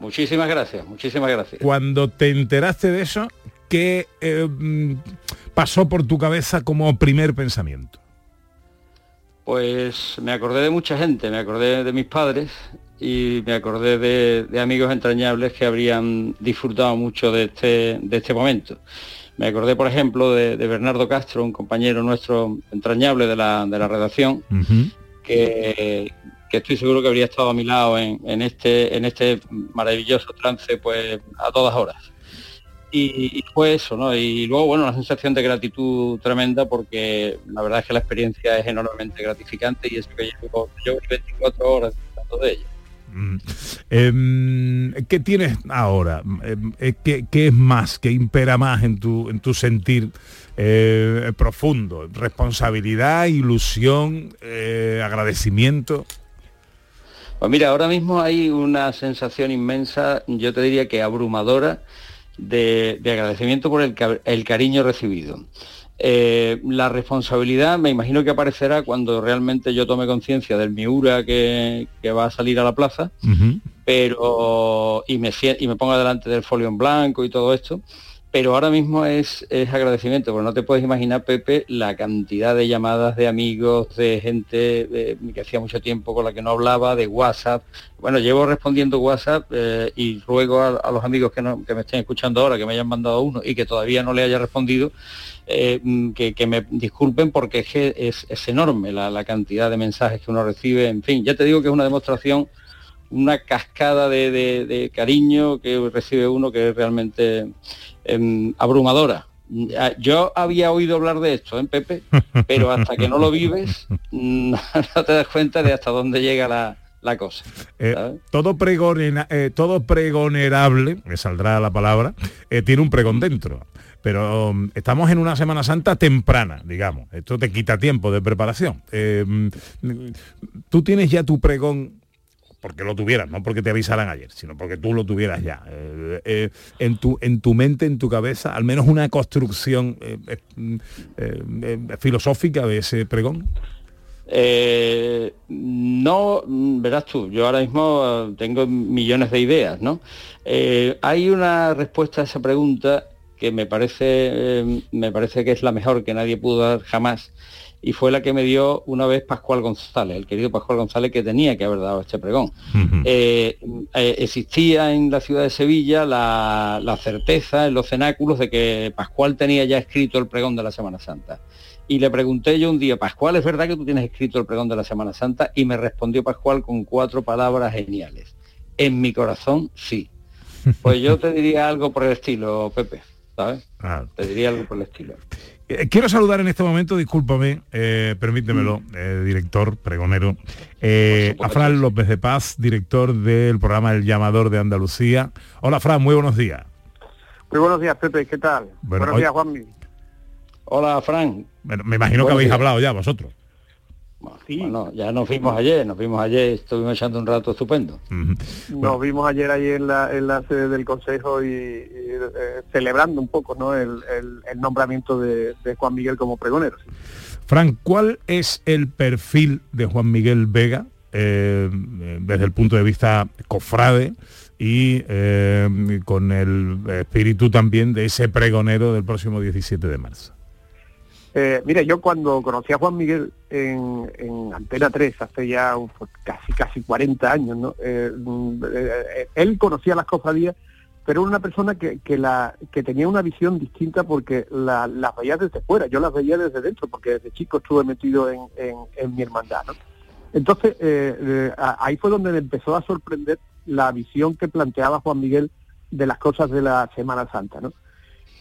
Muchísimas gracias, muchísimas gracias. Cuando te enteraste de eso, ¿qué eh, mm, pasó por tu cabeza como primer pensamiento? Pues me acordé de mucha gente, me acordé de mis padres y me acordé de, de amigos entrañables que habrían disfrutado mucho de este, de este momento. Me acordé, por ejemplo, de, de Bernardo Castro, un compañero nuestro entrañable de la, de la redacción, que, que estoy seguro que habría estado a mi lado en, este, en este maravilloso trance pues a todas horas. Y, fue eso, ¿no? Y luego, bueno, una sensación de gratitud tremenda porque la verdad es que la experiencia es enormemente gratificante y eso que llevo, llevo 24 horas de ella. Mm. Em, ¿Qué tienes ahora? Em, eh, ¿qué, qué es más? ¿Qué impera más en tu, en tu sentir eh, profundo? ¿Responsabilidad, ilusión, eh, agradecimiento? Pues mira, ahora mismo hay una sensación inmensa, yo te diría que abrumadora, de, de agradecimiento por el, el cariño recibido. Eh, la responsabilidad me imagino que aparecerá cuando realmente yo tome conciencia del Miura que, que, va a salir a la plaza, pero y me, y me ponga delante del folio en blanco y todo esto pero ahora mismo es, es, agradecimiento, porque no te puedes imaginar, Pepe, la cantidad de llamadas de amigos, de gente que hacía mucho tiempo con la que no hablaba, de WhatsApp. Bueno, llevo respondiendo WhatsApp eh, y ruego a, los amigos que, no, que, me estén escuchando ahora, que me hayan mandado uno y que todavía no le haya respondido, eh, que, que, me disculpen porque es, es, es enorme la, la cantidad de mensajes que uno recibe. En fin, ya te digo que es una demostración una cascada de, de, de, cariño que recibe uno que es realmente eh, abrumadora. Yo había oído hablar de esto, en ¿eh, Pepe? Pero hasta que no lo vives, no te das cuenta de hasta dónde llega la, la cosa. Eh, todo, pregonera, eh, todo pregonerable, me saldrá la palabra, eh, tiene un pregón dentro. Pero um, estamos en una Semana Santa temprana, digamos. Esto te quita tiempo de preparación. Mm, Tú tienes ya tu pregón porque lo tuvieras, no porque te avisaran ayer, sino porque tú lo tuvieras ya. Eh, eh, en, tu, en tu mente, en tu cabeza, al menos una construcción eh, filosófica de ese pregón. no, verás tú, yo ahora mismo tengo millones de ideas, ¿no? hay una respuesta a esa pregunta que me parece, me parece que es la mejor que nadie pudo dar jamás y fue la que me dio una vez Pascual González, el querido Pascual González que tenía que haber dado este pregón. Eh, eh, existía en la ciudad de Sevilla la, certeza en los cenáculos de que Pascual tenía ya escrito el pregón de la Semana Santa. Y le pregunté yo un día, Pascual, ¿es verdad que tú tienes escrito el pregón de la Semana Santa? Y me respondió Pascual con cuatro palabras geniales. En mi corazón, sí. Pues yo te diría algo por el estilo, Pepe, ¿sabes? Te diría algo por el estilo. Eh, quiero saludar en este momento, discúlpame, eh, permítemelo, mm. eh, director, pregonero, a Fran López de Paz, director del programa El Llamador de Andalucía. Hola Fran, muy buenos días. Muy buenos días, Pepe, ¿qué tal? buenos días, Juanmi. Hola, Fran. me imagino que habéis hablado ya vosotros. Bueno, ya nos vimos ayer, nos vimos ayer, estuvimos echando un rato estupendo. Nos vimos ayer ahí en la, en la sede del Consejo y, eh, celebrando un poco ¿no? el, nombramiento de, Juan Miguel como pregonero. Frank, ¿cuál es el perfil de Juan Miguel Vega eh, desde el punto de vista cofrade? y eh, con el espíritu también de ese pregonero del próximo 17 de marzo. Eh, mire, yo cuando conocí a Juan Miguel en, Antena 3, hace ya casi casi 40 años, ¿no? Eh, eh, él conocía las cofradías, pero era una persona que, la, que tenía una visión distinta porque las veía desde fuera, yo las veía desde dentro, porque desde chico estuve metido en, mi hermandad, ¿no? Entonces, ahí fue donde me empezó a sorprender la visión que planteaba Juan Miguel de las cosas de la Semana Santa, ¿no?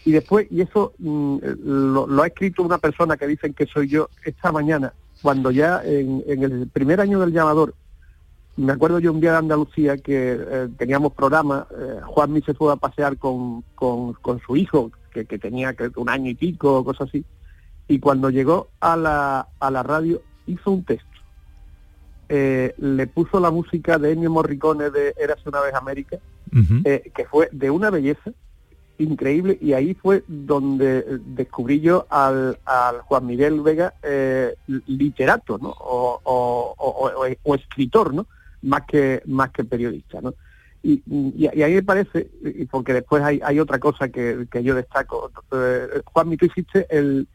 Y después, y eso mm, lo, ha escrito una persona que dicen que soy yo esta mañana, cuando ya en, el primer año del llamador, me acuerdo yo un día de Andalucía que eh, teníamos programa, eh, Juan se fue a pasear con, con, su hijo, que, tenía un año y pico o cosas así, y cuando llegó a la, a la radio hizo un texto. Eh, le puso la música de Ennio Morricone de Eras una vez América, que fue de una belleza, increíble y ahí fue donde descubrí yo al, Juan Miguel Vega eh, literato ¿no? O, escritor ¿no? más que más que periodista ¿no? y, ahí me parece porque después hay, hay otra cosa que, yo destaco eh, Juan tú hiciste el,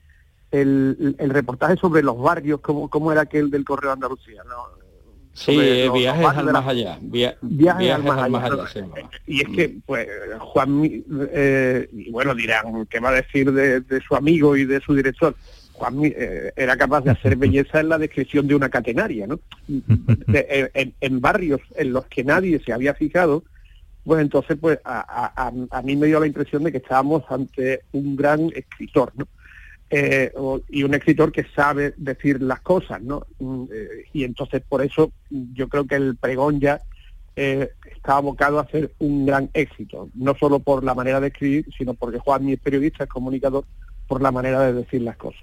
el, el, reportaje sobre los barrios como, como era aquel del Correo Andalucía ¿no? Sí, viajes al más allá. viajes, al más allá. y es que, pues, Juan, eh, bueno, dirán, ¿qué va a decir de, su amigo y de su director? Juan eh, era capaz de hacer belleza en la descripción de una catenaria, ¿no? en, barrios en los que nadie se había fijado, pues entonces, pues, a, a mí me dio la impresión de que estábamos ante un gran escritor, ¿no? Eh, y un escritor que sabe decir las cosas, ¿no? Mm, eh, y entonces por eso yo creo que el pregón ya eh, está abocado a hacer un gran éxito, no solo por la manera de escribir, sino porque Juan, mi es periodista, es comunicador, por la manera de decir las cosas.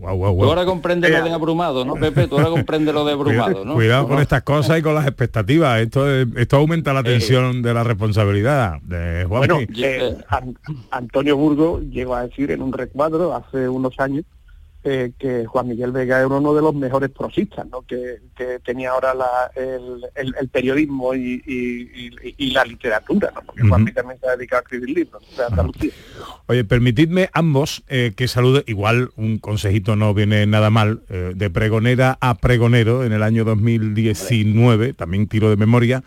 Guau, guau, Tú guau. ahora comprendes lo de abrumado, ¿no, Pepe? Tú ahora comprendes lo de abrumado, ¿no? Cuidado con ¿No? estas cosas y con las expectativas. Esto, es- esto aumenta la tensión de la responsabilidad. De Bueno, eh, An- Antonio Burgo llegó a decir en un recuadro hace unos años eh, que Juan Miguel Vega era uno de los mejores prosistas, ¿no? que, que tenía ahora la- el, el- el periodismo y, y- y- y la literatura, ¿no? porque Juan. Miguel también se ha dedicado a escribir libros de Andalucía. Oye, permitidme ambos eh, que salude, igual un consejito no viene nada mal, eh, de pregonera a pregonero en el año 2019, también tiro de memoria,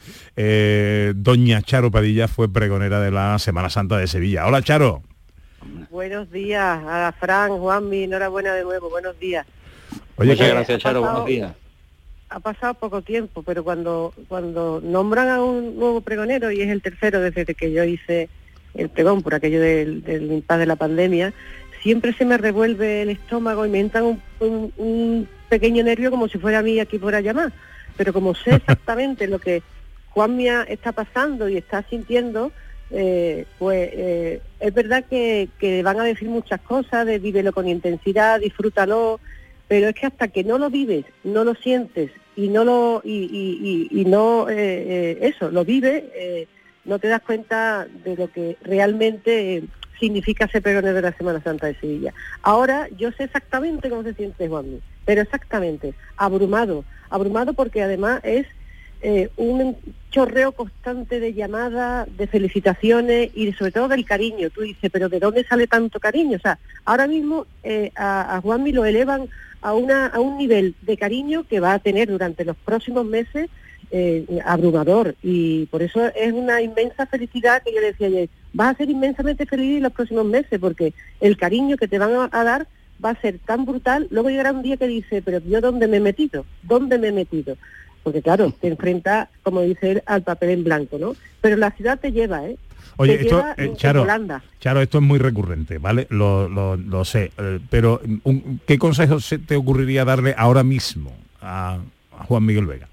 doña Charo Padilla fue pregonera de la Semana Santa de Sevilla. Hola Charo. Buenos días a Fran, Juanmi, enhorabuena de nuevo, buenos días. Oye, Muchas que- gracias, Charo. ha pasado- Buenos días. Ha pasado poco tiempo, pero cuando cuando nombran a un nuevo pregonero, y es el tercero desde que yo hice el pregón por aquello del, del impas de la pandemia, siempre se me revuelve el estómago y me entra un, un- un pequeño nervio como si fuera a mí aquí fuera a llamar. Pero como sé exactamente lo que Juan Mía está pasando y está sintiendo, eh, pues eh, es verdad que, que van a decir muchas cosas de vívelo con intensidad, disfrútalo, pero es que hasta que no lo vives, no lo sientes y no lo y, y- y- y no eh, eh, eso lo vives, eh, no te das cuenta de lo que realmente eh, significa ser pregonero de la Semana Santa de Sevilla. Ahora yo sé exactamente cómo se siente Juan, pero exactamente abrumado, abrumado porque además es eh, un chorreo constante de llamadas, de felicitaciones y sobre todo del cariño. Tú dices, pero ¿de dónde sale tanto cariño? O sea, ahora mismo eh, a, a Juanmi lo elevan a, una, a un nivel de cariño que va a tener durante los próximos meses eh, abrumador y por eso es una inmensa felicidad que yo decía ayer, vas a ser inmensamente feliz en los próximos meses porque el cariño que te van a dar va a ser tan brutal, luego llegará un día que dice, pero yo dónde me he metido, dónde me he metido, porque claro, te enfrenta, como dice él, al papel en blanco, ¿no? Pero la ciudad te lleva, ¿eh? Oye, te esto, eh, Charo. Charo, esto es muy recurrente, ¿vale? Lo, lo- lo sé, eh, pero un- ¿qué consejo se te ocurriría darle ahora mismo a, a Juan Miguel Vega?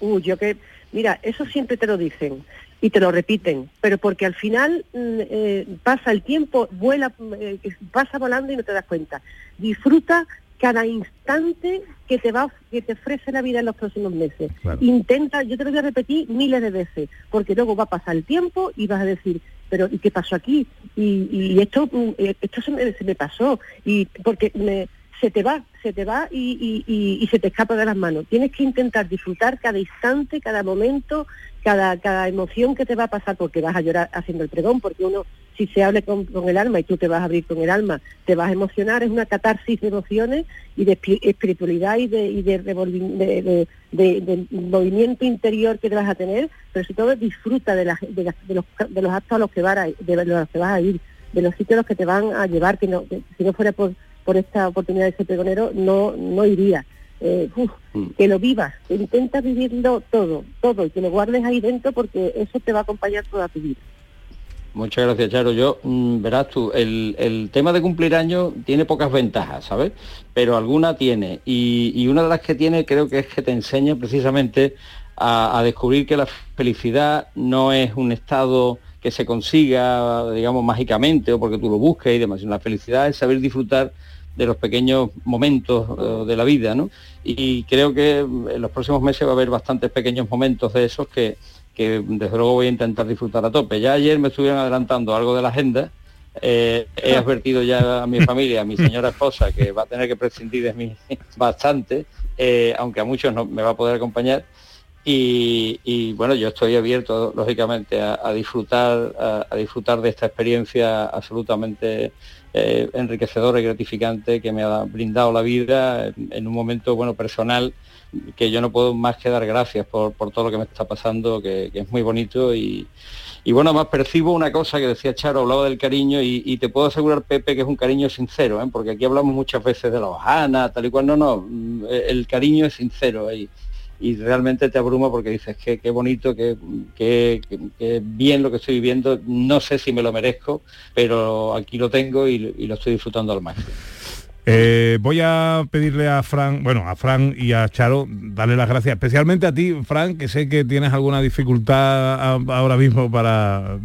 Uy, yo que, mira, eso siempre te lo dicen y te lo repiten, pero porque al final mm, eh, pasa el tiempo, vuela, eh, pasa volando y no te das cuenta. Disfruta cada instante que te va, que te ofrece la vida en los próximos meses. Claro. Intenta, yo te lo voy a repetir miles de veces, porque luego va a pasar el tiempo y vas a decir, pero ¿y qué pasó aquí? Y, y esto, mm, eh, esto se me, se me pasó, y porque me, se te va, se te va y, y- se te escapa de las manos. Tienes que intentar disfrutar cada instante, cada momento, cada, cada emoción que te va a pasar, porque vas a llorar haciendo el pregón, porque uno, si se hable con, con el alma y tú te vas a abrir con el alma, te vas a emocionar, es una catarsis de emociones y de espi- espiritualidad y de, de, de- movimiento interior que te vas a tener, pero sobre todo disfruta de, las- las- los, los actos a los que, vas a, de los que vas a ir, de los sitios a los que te van a llevar, que, no, que si no fuera por, por esta oportunidad de ser pregonero, no, no iría. Eh, uf, que lo vivas, que intenta vivirlo todo, todo, y que lo guardes ahí dentro porque eso te va a acompañar toda tu vida. Muchas gracias, Charo. Yo, mm, verás tú, el, el tema de cumplir años tiene pocas ventajas, ¿sabes? Pero alguna tiene. Y, y una de las que tiene creo que es que te enseña precisamente a, a descubrir que la felicidad no es un estado que se consiga, digamos, mágicamente o porque tú lo busques y demás. La felicidad es saber disfrutar de los pequeños momentos eh, de la vida, ¿no? Y creo que en los próximos meses va a haber bastantes pequeños momentos de esos que, que desde luego voy a intentar disfrutar a tope. Ya ayer me estuvieron adelantando algo de la agenda. eh, he advertido ya a mi familia, a mi señora esposa, que va a tener que prescindir de mí bastante, eh, aunque a muchos no me va a poder acompañar. Y, bueno, yo estoy abierto, lógicamente, a, disfrutar, a, disfrutar de esta experiencia absolutamente eh, enriquecedora y gratificante que me ha brindado la vida en, un momento bueno personal que yo no puedo más que dar gracias por, por todo lo que me está pasando, que, es muy bonito y, y bueno, más percibo una cosa que decía Charo, hablaba del cariño y, te puedo asegurar, Pepe, que es un cariño sincero, ¿eh? porque aquí hablamos muchas veces de la hojana, tal y cual, no, no, el cariño es sincero y, y realmente te abruma porque dices que qué bonito, que, bien lo que estoy viviendo, no sé si me lo merezco, pero aquí lo tengo y lo estoy disfrutando al máximo. Eh, voy a pedirle a Fran, bueno, a Fran y a Charo, darle las gracias, especialmente a ti, Fran, que sé que tienes alguna dificultad ahora mismo para,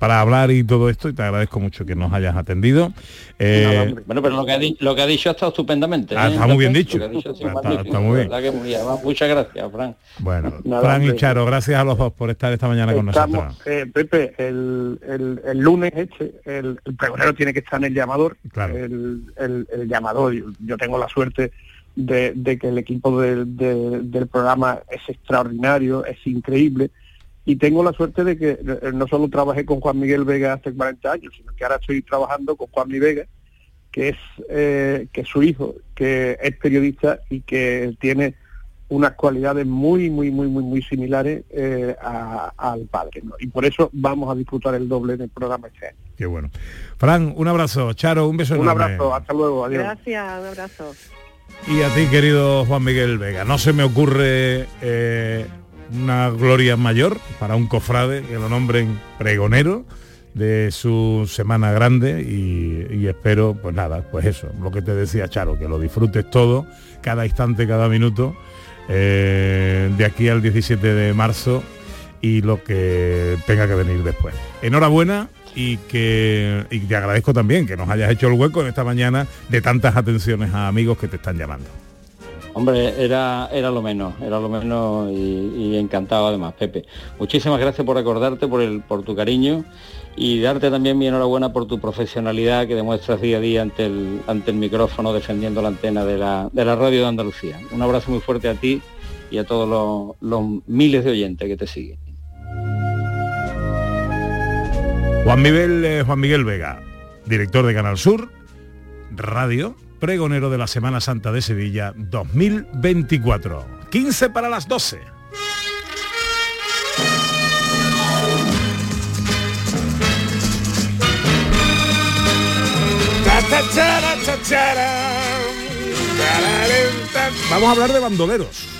para hablar y todo esto, y te agradezco mucho que nos hayas atendido. Eh, bueno, pero lo que, ha lo que ha dicho ha estado estupendamente. Ah, ¿eh? está muy bien dicho. Está, muy bien. Muchas gracias, Fran. Bueno, Fran y Charo, gracias a los dos por estar esta mañana con nosotros. Pepe, el, el, lunes este, el, pregonero tiene que estar en el llamador. Claro. el el llamador. Yo tengo la suerte de, que el equipo del programa es extraordinario, es increíble. Y tengo la suerte de que eh, no solo trabajé con Juan Miguel Vega hace 40 años, sino que ahora estoy trabajando con Juan Miguel Vega, que es, eh, que su hijo, que es periodista y que tiene unas cualidades muy, muy, muy, muy, muy similares eh, al padre. Y por eso vamos a disfrutar el doble en el programa este año. Qué bueno. Fran, un abrazo. Charo, un beso Un abrazo, hasta luego, adiós. Gracias, un abrazo. Y a ti, querido Juan Miguel Vega, no se me ocurre eh, una gloria mayor para un cofrade que lo nombren pregonero de su semana grande y, espero, pues nada, pues eso, lo que te decía Charo, que lo disfrutes todo, cada instante, cada minuto, eh, de aquí al 17 de marzo y lo que tenga que venir después. Enhorabuena y que y te agradezco también que nos hayas hecho el hueco en esta mañana de tantas atenciones a amigos que te están llamando. Hombre, era, era lo menos, era lo menos y, encantado además, Pepe. Muchísimas gracias por acordarte, por, el, por tu cariño y darte también mi enhorabuena por tu profesionalidad que demuestras día a día ante el, ante el micrófono defendiendo la antena de la, de la radio de Andalucía. Un abrazo muy fuerte a ti y a todos los, los miles de oyentes que te siguen. Juan Miguel, eh, Juan Miguel Vega, director de Canal Sur, Radio, pregonero de la Semana Santa de Sevilla 2024. 15 para las 12. Vamos a hablar de bandoleros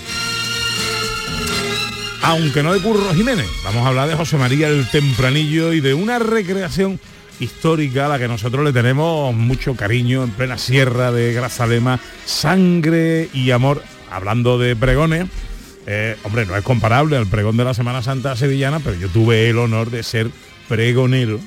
aunque no de Curro Jiménez. Vamos a hablar de José María el Tempranillo y de una recreación histórica a la que nosotros le tenemos mucho cariño en plena sierra de Grazalema, sangre y amor, hablando de pregones. Eh, hombre, no es comparable al pregón de la Semana Santa sevillana, pero yo tuve el honor de ser pregonero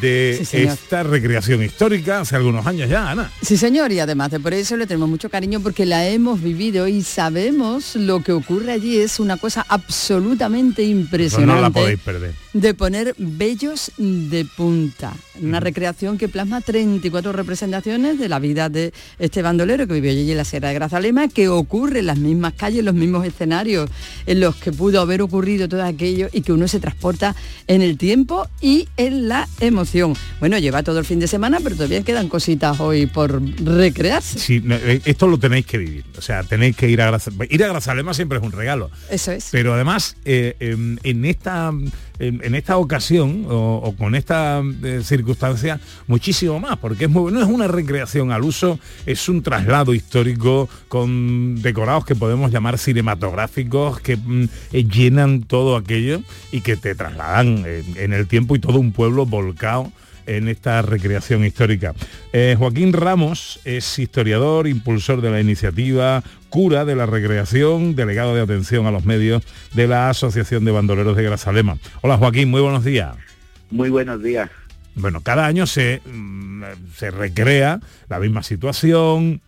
de esta recreación histórica hace algunos años ya, Ana. Sí, señor, y además de por eso le tenemos mucho cariño porque la hemos vivido y sabemos lo que ocurre allí es una cosa absolutamente impresionante. no la podéis perder. De poner bellos de punta. Una recreación que plasma 34 representaciones de la vida de este bandolero que vivió allí en la Sierra de Grazalema, que ocurre en las mismas calles, los mismos escenarios en los que pudo haber ocurrido todo aquello y que uno se transporta en el tiempo y en la emoción bueno, lleva todo el fin de semana, pero todavía quedan cositas hoy por recrearse. Sí, eh, esto lo tenéis que vivir. O sea, tenéis que ir a Grazalema. Ir a Grazalema siempre es un regalo. Eso es. Pero además, eh, em, en esta en, esta ocasión o, con esta eh, circunstancia muchísimo más, porque es no es una recreación al uso, es un traslado histórico con decorados que podemos llamar cinematográficos, que mm, eh, llenan todo aquello y que te trasladan en el tiempo y todo un pueblo volcado en esta recreación histórica. Eh, Joaquín Ramos es historiador, impulsor de la iniciativa, cura de la recreación, delegado de atención a los medios de la Asociación de Bandoleros de Grazalema. Hola Joaquín, muy buenos días. Muy buenos días. Bueno, cada año se, mm, se recrea la misma situación,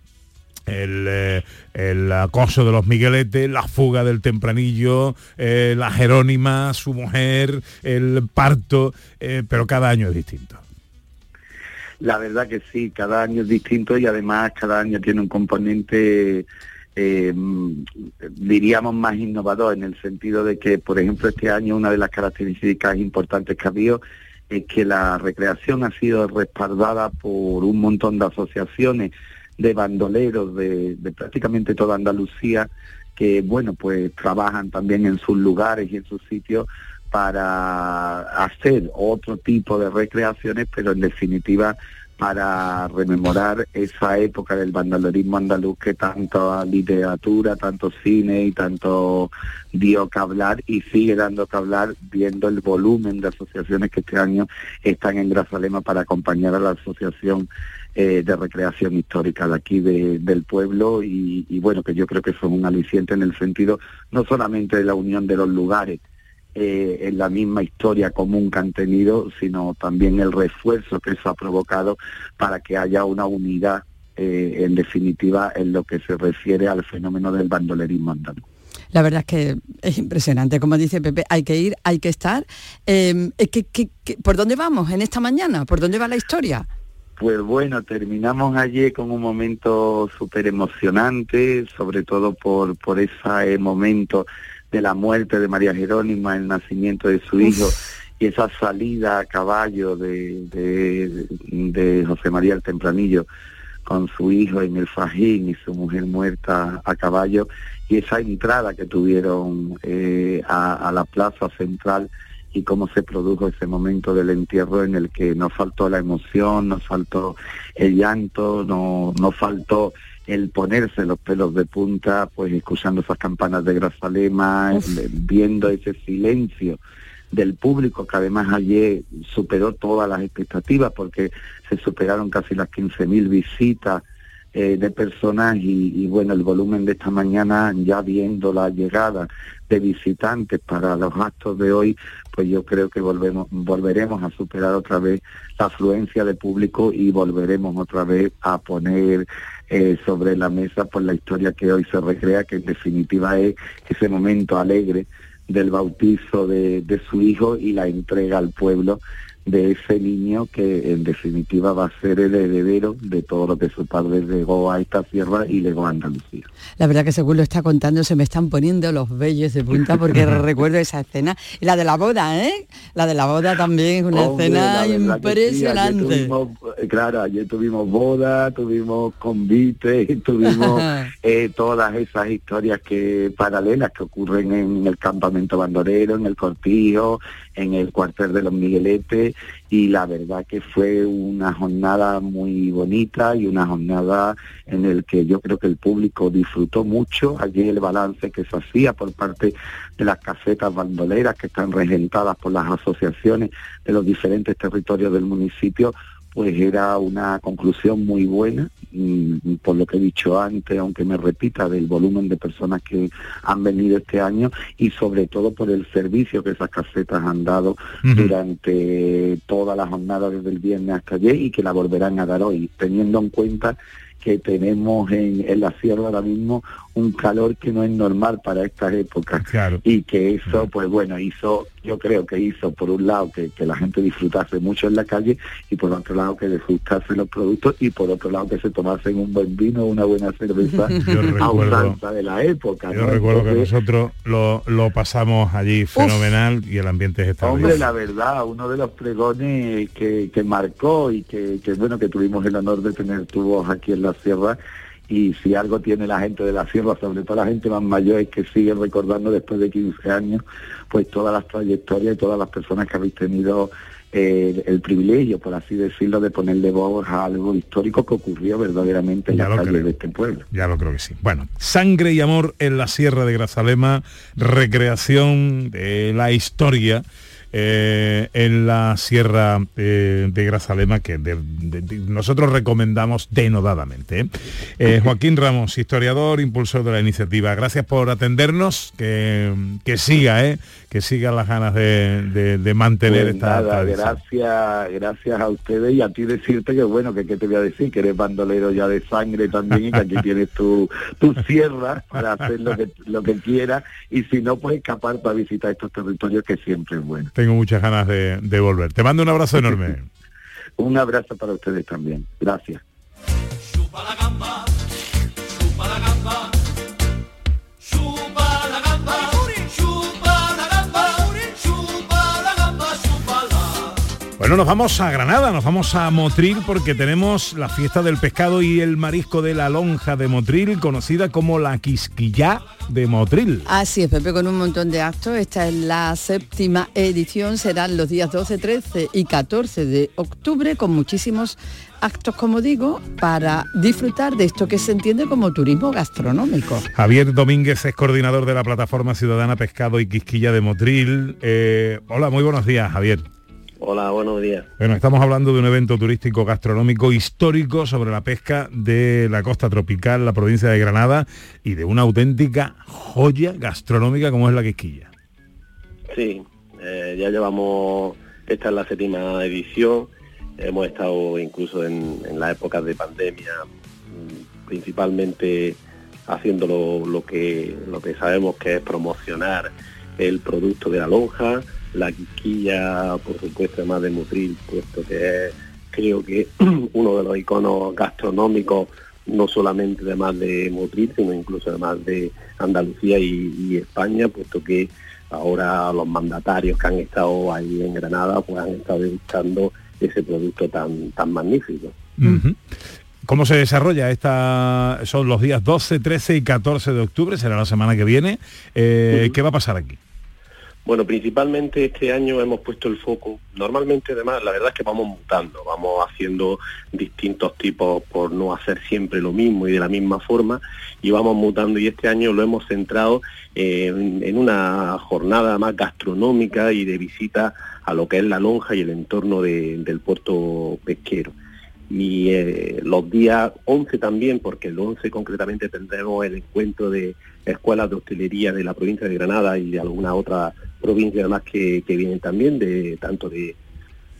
el, eh, acoso de los Migueletes, la fuga del tempranillo, eh, la Jerónima, su mujer, el parto, pero cada año es distinto. La verdad que sí, cada año es distinto y además cada año tiene un componente, eh, diríamos, más innovador en el sentido de que, por ejemplo, este año una de las características importantes que ha habido es que la recreación ha sido respaldada por un montón de asociaciones de bandoleros de prácticamente toda Andalucía que, bueno, pues trabajan también en sus lugares y en sus sitios para hacer otro tipo de recreaciones, pero en definitiva para rememorar esa época del bandolerismo andaluz que tanto literatura, tanto cine y tanto dio que hablar y sigue dando que hablar viendo el volumen de asociaciones que este año están en Grazalema para acompañar a la asociación eh, de recreación histórica de aquí del pueblo. Y, y bueno que yo creo que son un aliciente en el sentido no solamente de la unión de los lugares eh, en la misma historia común que han tenido, sino también el refuerzo que eso ha provocado para que haya una unidad, eh, en definitiva, en lo que se refiere al fenómeno del bandolerismo andaluz. La verdad es que es impresionante, como dice Pepe, hay que ir, hay que estar. Eh, por dónde vamos en esta mañana? ¿Por dónde va la historia? Pues bueno, terminamos ayer con un momento súper emocionante, sobre todo por, por ese momento de la muerte de María Jerónima, el nacimiento de su hijo y esa salida a caballo de, de, José María el Tempranillo con su hijo en el Fajín y su mujer muerta a caballo y esa entrada que tuvieron eh, a, la plaza central y cómo se produjo ese momento del entierro en el que no faltó la emoción, no faltó el llanto, no, no faltó el ponerse los pelos de punta, pues escuchando esas campanas de Grazalema, viendo ese silencio del público que además ayer superó todas las expectativas porque se superaron casi las 15.000 visitas eh, de personas y, bueno, el volumen de esta mañana ya viendo la llegada de visitantes para los actos de hoy, pues yo creo que volvemos, volveremos a superar otra vez la afluencia de público y volveremos otra vez a poner eh, sobre la mesa por la historia que hoy se recrea, que en definitiva es ese momento alegre del bautizo de, de su hijo y la entrega al pueblo de ese niño que en definitiva va a ser el heredero de todo lo que su padre legó a esta tierra y legó a Andalucía. La verdad que según lo está contando se me están poniendo los bellos de punta porque recuerdo esa escena. Y la de la boda, ¿eh? La de la boda también es una escena impresionante. claro, ayer tuvimos boda, tuvimos convite, tuvimos eh, todas esas historias que paralelas que ocurren en el campamento bandorero, en el cortijo, en el cuartel de los Migueletes y la verdad que fue una jornada muy bonita y una jornada en el que yo creo que el público disfrutó mucho. Allí el balance que se hacía por parte de las casetas bandoleras que están regentadas por las asociaciones de los diferentes territorios del municipio pues era una conclusión muy buena, por lo que he dicho antes, aunque me repita, del volumen de personas que han venido este año y sobre todo por el servicio que esas casetas han dado durante toda la jornada desde el viernes hasta ayer y que la volverán a dar hoy, teniendo en cuenta que tenemos en, en la sierra ahora mismo un calor que no es normal para estas épocas. Y que eso pues bueno hizo yo creo que hizo por un lado que, la gente disfrutase mucho en la calle y por otro lado que disfrutase los productos y por otro lado que se tomasen un buen vino una buena cerveza a usanza de la época yo recuerdo que nosotros lo, lo pasamos allí fenomenal y el ambiente es extraordinario hombre la verdad uno de los pregones que, que marcó y que, que bueno que tuvimos el honor de tener tu voz aquí en la sierra y si algo tiene la gente de la sierra, sobre todo la gente más mayor, es que sigue recordando después de 15 años, pues todas las trayectorias y todas las personas que habéis tenido eh, el privilegio, por así decirlo, de ponerle voz a algo histórico que ocurrió verdaderamente en la calle de este pueblo. Ya lo creo que sí. Bueno, sangre y amor en la sierra de Grazalema, recreación de la historia eh, en la Sierra eh, de Grazalema, que nosotros recomendamos denodadamente. ¿eh? Joaquín Ramos, historiador, impulsor de la iniciativa, gracias por atendernos, que, que siga, que sigan las ganas de, mantener pues esta nada, Gracias, gracias a ustedes y a ti decirte que bueno, que qué te voy a decir, que eres bandolero ya de sangre también y que aquí tienes tu, tu sierra para hacer lo que, lo que quieras y si no, puedes escapar para visitar estos territorios que siempre es bueno tengo muchas ganas de, volver. Te mando un abrazo enorme. un abrazo para ustedes también. Gracias. Bueno, nos vamos a Granada, nos vamos a Motril porque tenemos la fiesta del pescado y el marisco de la lonja de Motril, conocida como la Quisquillá de Motril. Así es, Pepe, con un montón de actos. Esta es la séptima edición, serán los días 12, 13 y 14 de octubre, con muchísimos actos, como digo, para disfrutar de esto que se entiende como turismo gastronómico. Javier Domínguez es coordinador de la plataforma ciudadana Pescado y Quisquilla de Motril. Eh, hola, muy buenos días, Javier. Hola, buenos días. Bueno, estamos hablando de un evento turístico gastronómico histórico sobre la pesca de la costa tropical, la provincia de Granada, y de una auténtica joya gastronómica como es la Quisquilla. Sí, eh, ya llevamos, esta es la séptima edición, hemos estado incluso en, en las épocas de pandemia, mm, principalmente haciendo lo, lo que, lo que sabemos que es promocionar el producto de la lonja, la quisquilla, por supuesto, además de Mutril, puesto que es, creo que uno de los iconos gastronómicos, no solamente además de Mutril, sino incluso además de Andalucía y, y España, puesto que ahora los mandatarios que han estado ahí en Granada, pues han estado degustando ese producto tan, tan magnífico. ¿Cómo se desarrolla esta? Son los días 12, 13 y 14 de octubre, será la semana que viene. Eh, ¿Qué va a pasar aquí? Bueno, principalmente este año hemos puesto el foco. Normalmente, además, la verdad es que vamos mutando, vamos haciendo distintos tipos por no hacer siempre lo mismo y de la misma forma, y vamos mutando. Y este año lo hemos centrado en, una jornada más gastronómica y de visita a lo que es la lonja y el entorno de- del puerto pesquero. Y eh, los días 11 también, porque el 11 concretamente tendremos el encuentro de escuelas de hostelería de la provincia de Granada y de alguna otra provincia además que, que vienen también, de tanto de,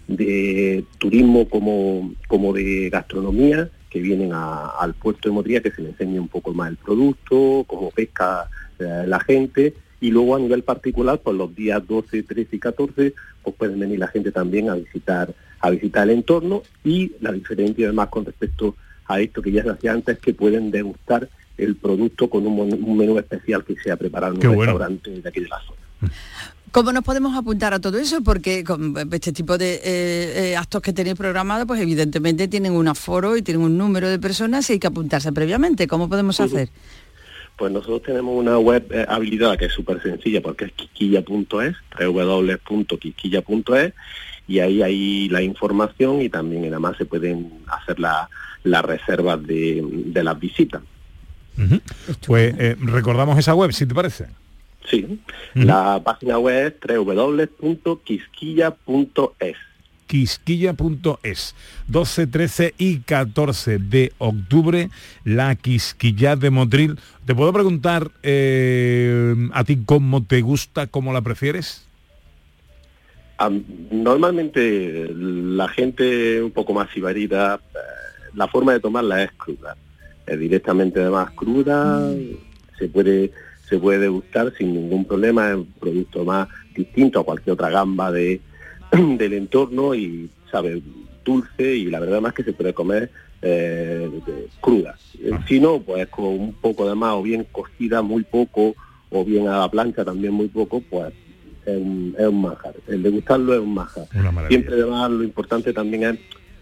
de turismo como, como de gastronomía, que vienen al puerto de Motrilla, que se les enseñe un poco más el producto, cómo pesca eh, la gente, y luego a nivel particular, pues los días 12, 13 y 14, pues pueden venir la gente también a visitar, a visitar el entorno, y la diferencia además con respecto a esto que ya se hacía antes, es que pueden degustar el producto con un, menú especial que se ha preparado en un bueno. restaurante de aquí de la zona. ¿Cómo nos podemos apuntar a todo eso? Porque con este tipo de eh, eh, actos que tenéis programados, pues evidentemente tienen un aforo y tienen un número de personas y hay que apuntarse previamente. ¿Cómo podemos hacer? Pues nosotros tenemos una web eh, habilitada que es súper sencilla porque es quisquilla.es, www.quisquilla.es y ahí hay la información y también además se pueden hacer la- las reservas de, de las visitas. Ujú. Pues eh, recordamos esa web, si te parece. Sí, la página web es www.quisquilla.es. quisquilla.es 12, 13 y 14 de octubre la Quisquilla de Motril te puedo preguntar eh, a ti cómo te gusta cómo la prefieres Normalmente la gente un poco más sibarita, eh, la forma de tomarla es cruda. Es directamente además cruda, se puede se puede degustar sin ningún problema, es un producto más distinto a cualquier otra gamba de, del entorno y sabe dulce y la verdad más que se puede comer eh, cruda. Eh, Si no, pues con un poco de más o bien cocida muy poco o bien a la plancha también muy poco, pues es un, es un manjar. El degustarlo es un maravilla. Siempre además lo importante también es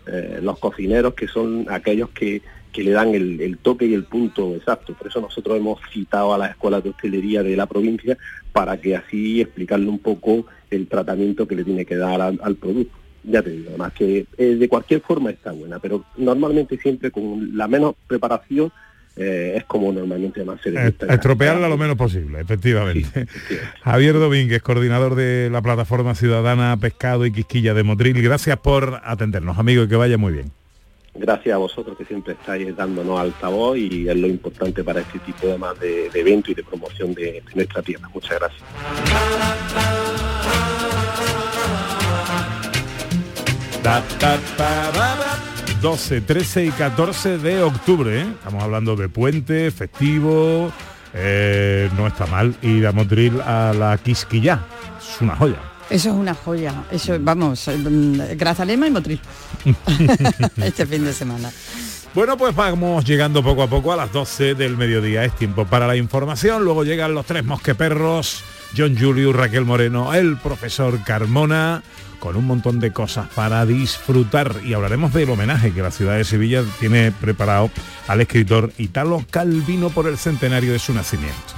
eh, los cocineros que son aquellos que, que le dan el, el toque y el punto exacto. Por eso nosotros hemos citado a las escuelas de hostelería de la provincia para que así explicarle un poco el tratamiento que le tiene que dar al, al producto. Ya te digo, además que eh, de cualquier forma está buena, pero normalmente siempre con la menos preparación eh, es como normalmente más se Eh, estropearla lo menos posible efectivamente Javier Domínguez coordinador de la plataforma ciudadana Pescado y Quisquilla de Motril gracias por atendernos amigo y que vaya muy bien Gracias a vosotros que siempre estáis dándonos altavoz y es lo importante para este tipo de, más de, de evento y de promoción de, de nuestra tierra. Muchas gracias. Ta, ta, ta, ra, ra. 12, 13 y 14 de octubre. ¿eh? Estamos hablando de puente, festivo. eh, no está mal ir a Motril a la Quisquilla. Es una joya. Eso es una joya. Eso, vamos, eh, mm, Grazalema y Motril. este fin de semana. Bueno, pues vamos llegando poco a poco a las 12 del mediodía. Es tiempo para la información. Luego llegan los tres mosqueperros, John Julius, Raquel Moreno, el profesor Carmona, con un montón de cosas para disfrutar y hablaremos del homenaje que la ciudad de Sevilla tiene preparado al escritor Italo Calvino por el centenario de su nacimiento.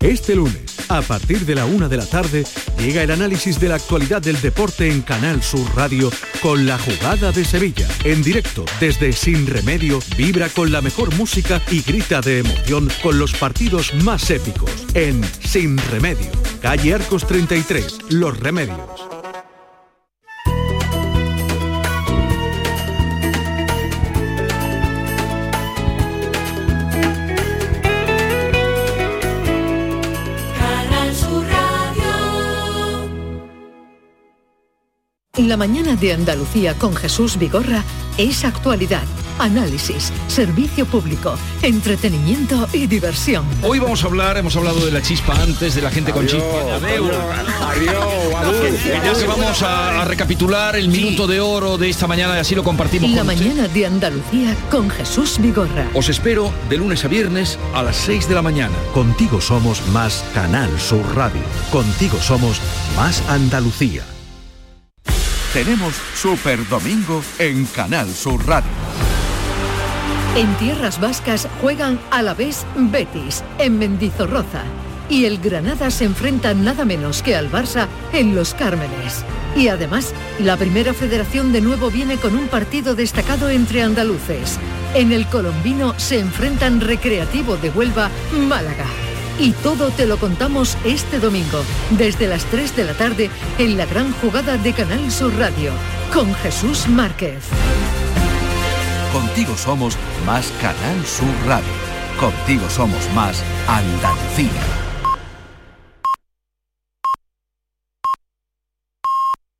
Este lunes, a partir de la una de la tarde, llega el análisis de la actualidad del deporte en Canal Sur Radio con la jugada de Sevilla. En directo, desde Sin Remedio, vibra con la mejor música y grita de emoción con los partidos más épicos. En Sin Remedio, calle Arcos 33, Los Remedios. La mañana de Andalucía con Jesús Vigorra es actualidad, análisis, servicio público, entretenimiento y diversión. Hoy vamos a hablar, hemos hablado de la chispa antes, de la gente con chispa. Y ya que vamos a, a recapitular el minuto de oro de esta mañana y así lo compartimos La con usted. mañana de Andalucía con Jesús Vigorra. Os espero de lunes a viernes a las 6 de la mañana. Contigo somos más Canal Sur Radio. Contigo somos más Andalucía. Tenemos Super Domingo en Canal Sur Radio. En tierras vascas juegan a la vez Betis, en Mendizorroza. Y el Granada se enfrenta nada menos que al Barça en Los Cármenes. Y además, la primera federación de nuevo viene con un partido destacado entre andaluces. En el colombino se enfrentan Recreativo de Huelva, Málaga. Y todo te lo contamos este domingo, desde las 3 de la tarde, en la gran jugada de Canal Sur Radio, con Jesús Márquez. Contigo somos más Canal Sur Radio. Contigo somos más Andalucía.